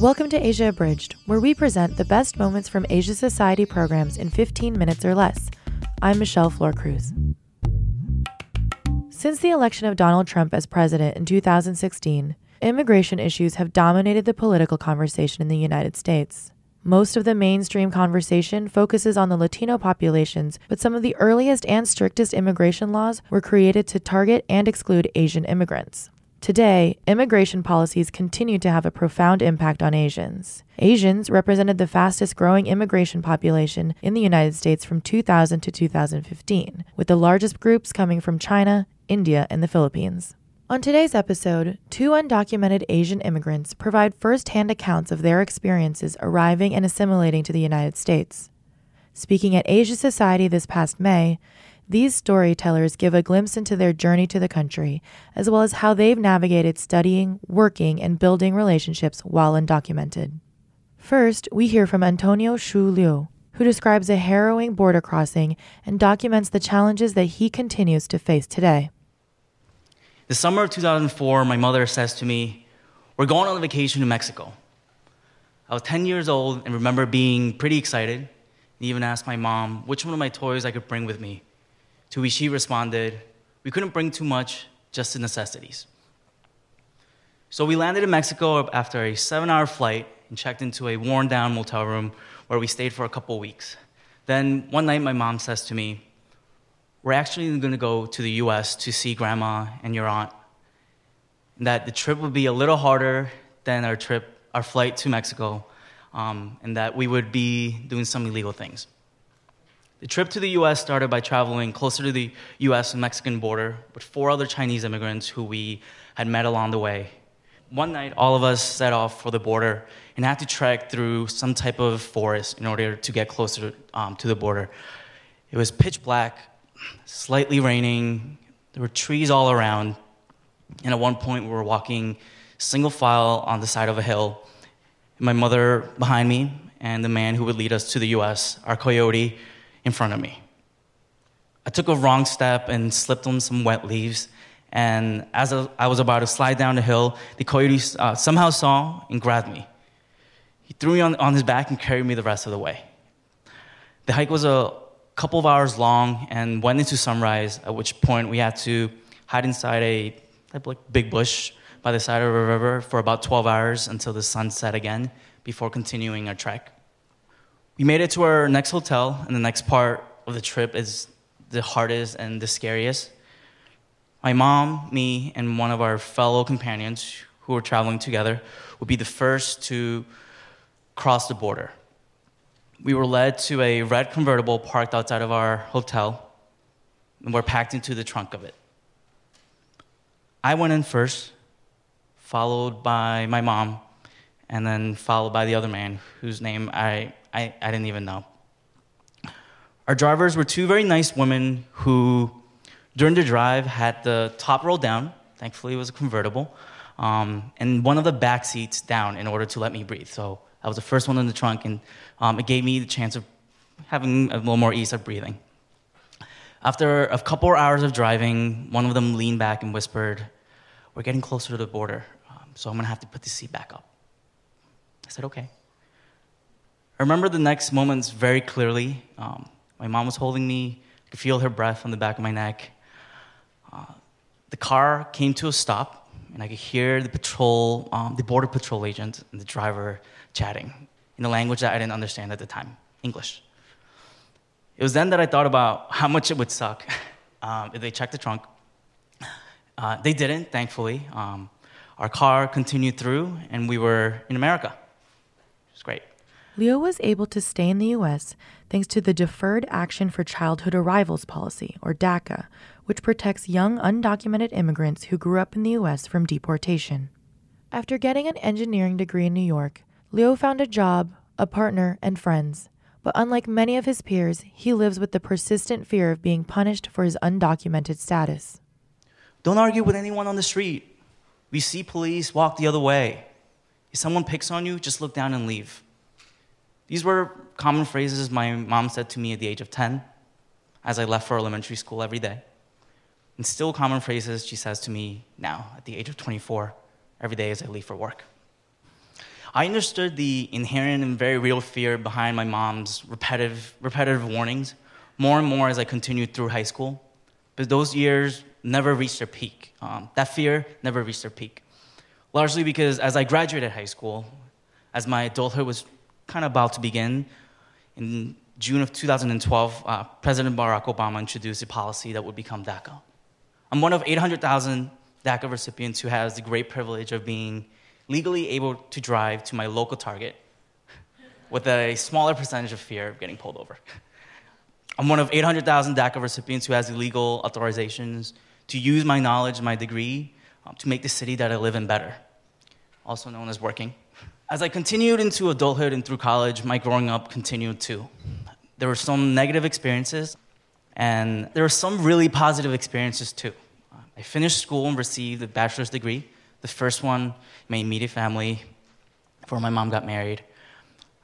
Welcome to Asia Abridged, where we present the best moments from Asia Society programs in 15 minutes or less. I'm Michelle Flor Cruz. Since the election of Donald Trump as president in 2016, immigration issues have dominated the political conversation in the United States. Most of the mainstream conversation focuses on the Latino populations, but some of the earliest and strictest immigration laws were created to target and exclude Asian immigrants. Today, immigration policies continue to have a profound impact on Asians. Asians represented the fastest growing immigration population in the United States from 2000 to 2015, with the largest groups coming from China, India, and the Philippines. On today's episode, two undocumented Asian immigrants provide first hand accounts of their experiences arriving and assimilating to the United States. Speaking at Asia Society this past May, these storytellers give a glimpse into their journey to the country, as well as how they've navigated studying, working, and building relationships while undocumented. First, we hear from Antonio Shu Liu, who describes a harrowing border crossing and documents the challenges that he continues to face today. The summer of 2004, my mother says to me, We're going on a vacation to Mexico. I was 10 years old and remember being pretty excited and even asked my mom which one of my toys I could bring with me. To which she responded, We couldn't bring too much, just the necessities. So we landed in Mexico after a seven hour flight and checked into a worn down motel room where we stayed for a couple weeks. Then one night, my mom says to me, We're actually going to go to the US to see grandma and your aunt. And that the trip would be a little harder than our trip, our flight to Mexico, um, and that we would be doing some illegal things. The trip to the US started by traveling closer to the US and Mexican border with four other Chinese immigrants who we had met along the way. One night, all of us set off for the border and had to trek through some type of forest in order to get closer um, to the border. It was pitch black, slightly raining, there were trees all around, and at one point, we were walking single file on the side of a hill. My mother behind me, and the man who would lead us to the US, our coyote, in front of me. I took a wrong step and slipped on some wet leaves. And as I was about to slide down the hill, the coyote uh, somehow saw and grabbed me. He threw me on, on his back and carried me the rest of the way. The hike was a couple of hours long and went into sunrise, at which point we had to hide inside a big bush by the side of a river for about 12 hours until the sun set again before continuing our trek. We made it to our next hotel, and the next part of the trip is the hardest and the scariest. My mom, me, and one of our fellow companions who were traveling together would be the first to cross the border. We were led to a red convertible parked outside of our hotel, and we're packed into the trunk of it. I went in first, followed by my mom, and then followed by the other man whose name I I, I didn't even know. Our drivers were two very nice women who, during the drive, had the top roll down. Thankfully, it was a convertible. Um, and one of the back seats down in order to let me breathe. So I was the first one in the trunk, and um, it gave me the chance of having a little more ease of breathing. After a couple hours of driving, one of them leaned back and whispered, We're getting closer to the border, um, so I'm gonna have to put the seat back up. I said, Okay. I remember the next moments very clearly. Um, my mom was holding me, I could feel her breath on the back of my neck. Uh, the car came to a stop, and I could hear the patrol, um, the border patrol agent and the driver chatting in a language that I didn't understand at the time English. It was then that I thought about how much it would suck um, if they checked the trunk. Uh, they didn't, thankfully. Um, our car continued through, and we were in America. It was great. Leo was able to stay in the U.S. thanks to the Deferred Action for Childhood Arrivals policy, or DACA, which protects young undocumented immigrants who grew up in the U.S. from deportation. After getting an engineering degree in New York, Leo found a job, a partner, and friends. But unlike many of his peers, he lives with the persistent fear of being punished for his undocumented status. Don't argue with anyone on the street. We see police, walk the other way. If someone picks on you, just look down and leave. These were common phrases my mom said to me at the age of 10 as I left for elementary school every day. And still common phrases she says to me now at the age of 24 every day as I leave for work. I understood the inherent and very real fear behind my mom's repetitive, repetitive warnings more and more as I continued through high school. But those years never reached their peak. Um, that fear never reached their peak. Largely because as I graduated high school, as my adulthood was kind of about to begin, in June of 2012, uh, President Barack Obama introduced a policy that would become DACA. I'm one of 800,000 DACA recipients who has the great privilege of being legally able to drive to my local target with a smaller percentage of fear of getting pulled over. I'm one of 800,000 DACA recipients who has the legal authorizations to use my knowledge my degree um, to make the city that I live in better, also known as working. As I continued into adulthood and through college, my growing up continued too. There were some negative experiences, and there were some really positive experiences too. I finished school and received a bachelor's degree, the first one my immediate family before my mom got married.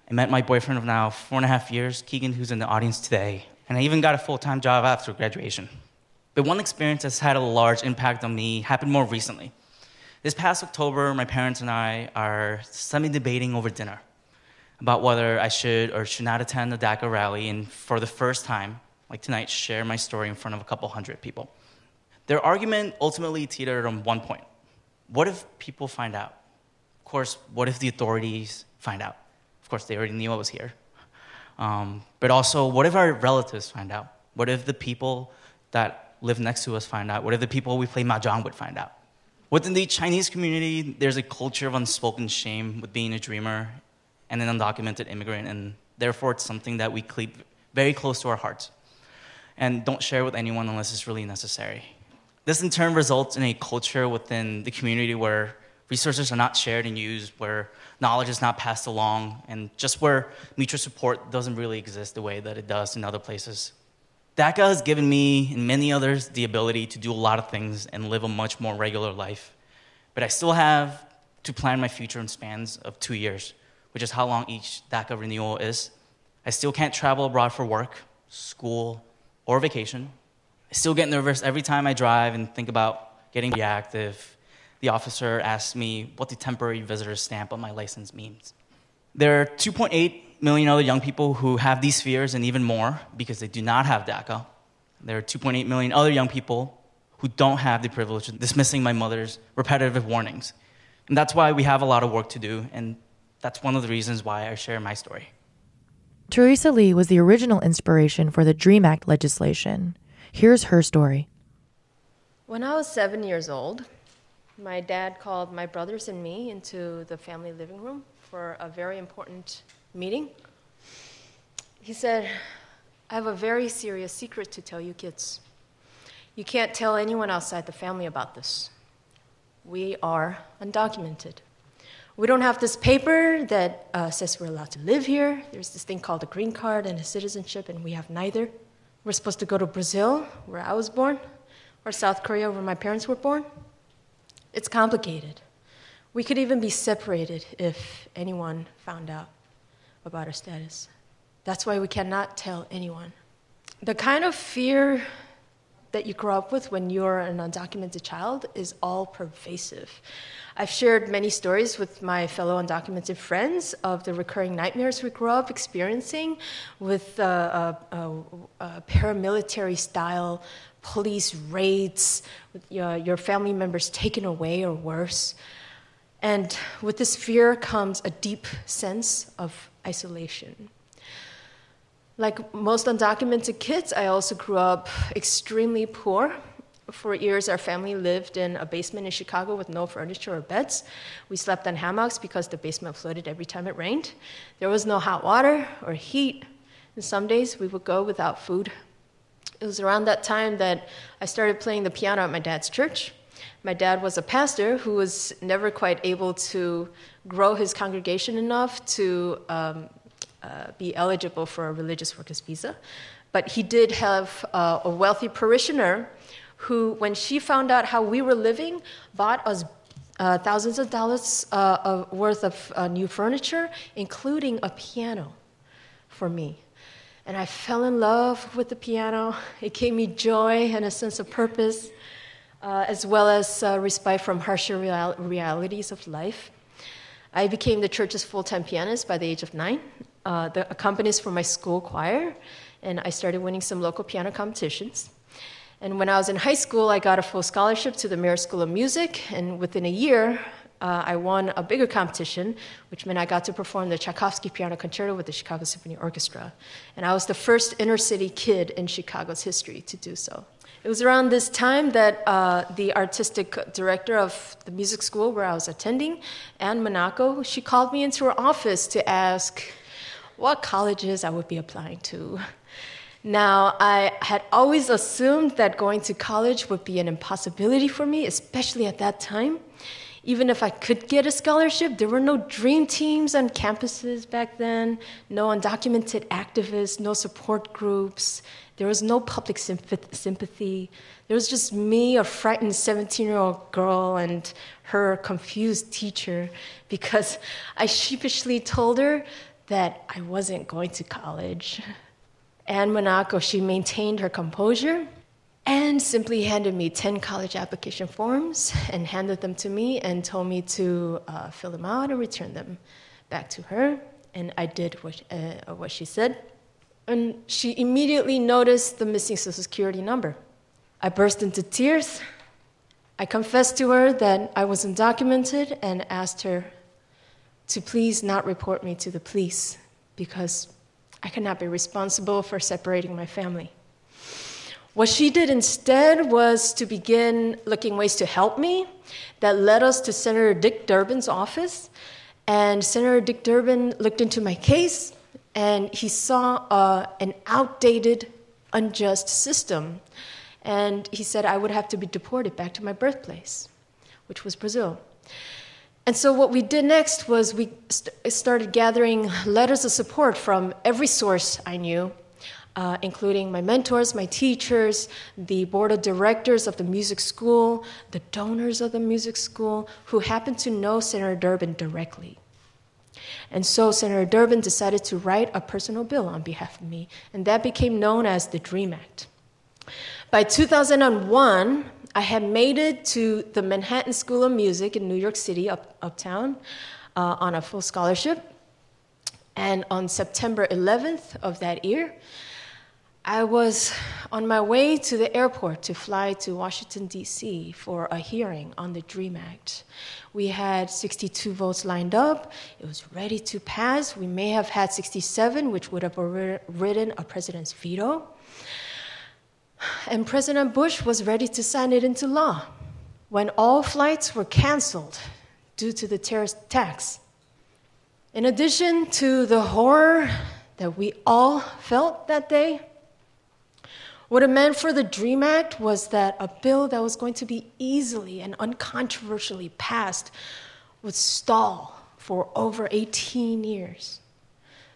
I met my boyfriend of now four and a half years, Keegan, who's in the audience today, and I even got a full time job after graduation. But one experience that's had a large impact on me happened more recently. This past October, my parents and I are semi debating over dinner about whether I should or should not attend the DACA rally and for the first time, like tonight, share my story in front of a couple hundred people. Their argument ultimately teetered on one point what if people find out? Of course, what if the authorities find out? Of course, they already knew I was here. Um, but also, what if our relatives find out? What if the people that live next to us find out? What if the people we play mahjong with find out? Within the Chinese community, there's a culture of unspoken shame with being a dreamer and an undocumented immigrant, and therefore it's something that we keep very close to our hearts and don't share with anyone unless it's really necessary. This in turn results in a culture within the community where resources are not shared and used, where knowledge is not passed along, and just where mutual support doesn't really exist the way that it does in other places. DACA has given me and many others the ability to do a lot of things and live a much more regular life. But I still have to plan my future in spans of two years, which is how long each DACA renewal is. I still can't travel abroad for work, school, or vacation. I still get nervous every time I drive and think about getting reactive the officer asked me what the temporary visitor stamp on my license means. There are 2.8 million other young people who have these fears and even more because they do not have DACA. There are 2.8 million other young people who don't have the privilege of dismissing my mother's repetitive warnings. And that's why we have a lot of work to do, and that's one of the reasons why I share my story. Tereza Lee was the original inspiration for the DREAM Act legislation. Here's her story. When I was seven years old, my dad called my brothers and me into the family living room for a very important meeting. He said, I have a very serious secret to tell you kids. You can't tell anyone outside the family about this. We are undocumented. We don't have this paper that uh, says we're allowed to live here. There's this thing called a green card and a citizenship, and we have neither. We're supposed to go to Brazil, where I was born, or South Korea, where my parents were born. It's complicated. We could even be separated if anyone found out about our status. That's why we cannot tell anyone. The kind of fear that you grow up with when you're an undocumented child is all pervasive. I've shared many stories with my fellow undocumented friends of the recurring nightmares we grew up experiencing with uh, uh, uh, uh paramilitary style police raids, with your, your family members taken away or worse. And with this fear comes a deep sense of isolation. Like most undocumented kids, I also grew up extremely poor. For years, our family lived in a basement in Chicago with no furniture or beds. We slept on hammocks because the basement flooded every time it rained. There was no hot water or heat, and some days we would go without food it was around that time that I started playing the piano at my dad's church. My dad was a pastor who was never quite able to grow his congregation enough to um, uh, be eligible for a religious workers visa. But he did have uh, a wealthy parishioner who, when she found out how we were living, bought us uh, thousands of dollars uh, of worth of uh, new furniture, including a piano for me and I fell in love with the piano. It gave me joy and a sense of purpose, uh, as well as uh, respite from harsher real- realities of life. I became the church's full time pianist by the age of nine, uh, the accompanist for my school choir, and I started winning some local piano competitions. And when I was in high school, I got a full scholarship to the Merit School of Music, and within a year, uh, I won a bigger competition, which meant I got to perform the Tchaikovsky Piano Concerto with the Chicago Symphony Orchestra. And I was the first inner city kid in Chicago's history to do so. It was around this time that uh, the artistic director of the music school where I was attending, Anne Monaco, she called me into her office to ask what colleges I would be applying to. Now, I had always assumed that going to college would be an impossibility for me, especially at that time even if I could get a scholarship, there were no dream teams on campuses back then, no undocumented activists, no support groups. There was no public sympathy. There was just me, a frightened 17 year old girl, and her confused teacher because I sheepishly told her that I wasn't going to college. Anne Monaco, she maintained her composure and simply handed me 10 college application forms and handed them to me and told me to uh, fill them out and return them back to her. And I did what, uh, what she said. And she immediately noticed the missing social security number. I burst into tears. I confessed to her that I was undocumented and asked her to please not report me to the police because I cannot be responsible for separating my family. What she did instead was to begin looking ways to help me. That led us to Senator Dick Durbin's office. And Senator Dick Durbin looked into my case and he saw uh, an outdated, unjust system. And he said I would have to be deported back to my birthplace, which was Brazil. And so, what we did next was we st- started gathering letters of support from every source I knew uh, including my mentors, my teachers, the board of directors of the music school, the donors of the music school, who happened to know Senator Durbin directly. And so Senator Durbin decided to write a personal bill on behalf of me, and that became known as the DREAM Act. By 2001, I had made it to the Manhattan School of Music in New York City, up, uptown, uh, on a full scholarship. And on September 11th of that year, I was on my way to the airport to fly to Washington, D.C. for a hearing on the DREAM Act. We had 62 votes lined up. It was ready to pass. We may have had 67, which would have ridden a president's veto. And President Bush was ready to sign it into law when all flights were canceled due to the terrorist attacks. In addition to the horror that we all felt that day, what it meant for the DREAM Act was that a bill that was going to be easily and uncontroversially passed would stall for over 18 years.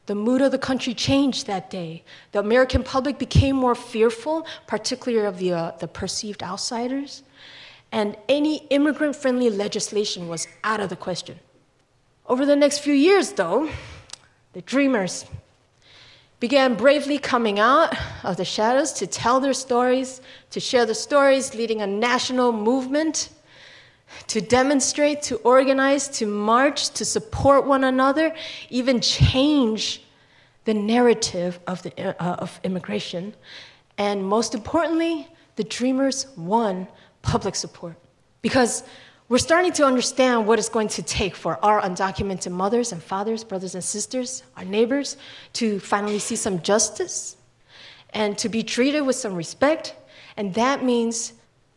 The mood of the country changed that day. The American public became more fearful, particularly of the, uh, the perceived outsiders, and any immigrant friendly legislation was out of the question. Over the next few years, though, the dreamers began bravely coming out of the shadows to tell their stories, to share the stories, leading a national movement, to demonstrate, to organize, to march, to support one another, even change the narrative of, the, uh, of immigration. And most importantly, the Dreamers won public support. Because we're starting to understand what it's going to take for our undocumented mothers and fathers, brothers and sisters, our neighbors, to finally see some justice and to be treated with some respect. And that means,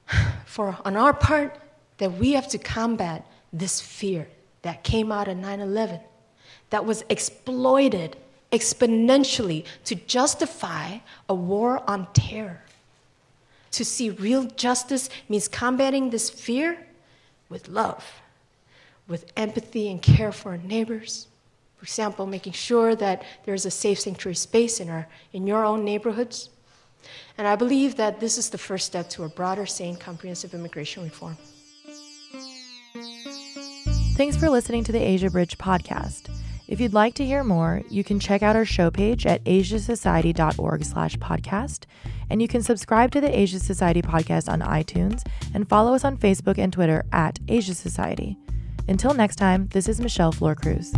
for on our part, that we have to combat this fear that came out of 9 11, that was exploited exponentially to justify a war on terror. To see real justice means combating this fear with love, with empathy and care for our neighbors. For example, making sure that there's a safe sanctuary space in, our, in your own neighborhoods. And I believe that this is the first step to a broader, sane, comprehensive immigration reform. Thanks for listening to the Asia Abridged podcast. If you'd like to hear more, you can check out our show page at asiasociety.org slash podcast, and you can subscribe to the Asia Society podcast on iTunes and follow us on Facebook and Twitter at Asia Society. Until next time, this is Michelle Flor Cruz.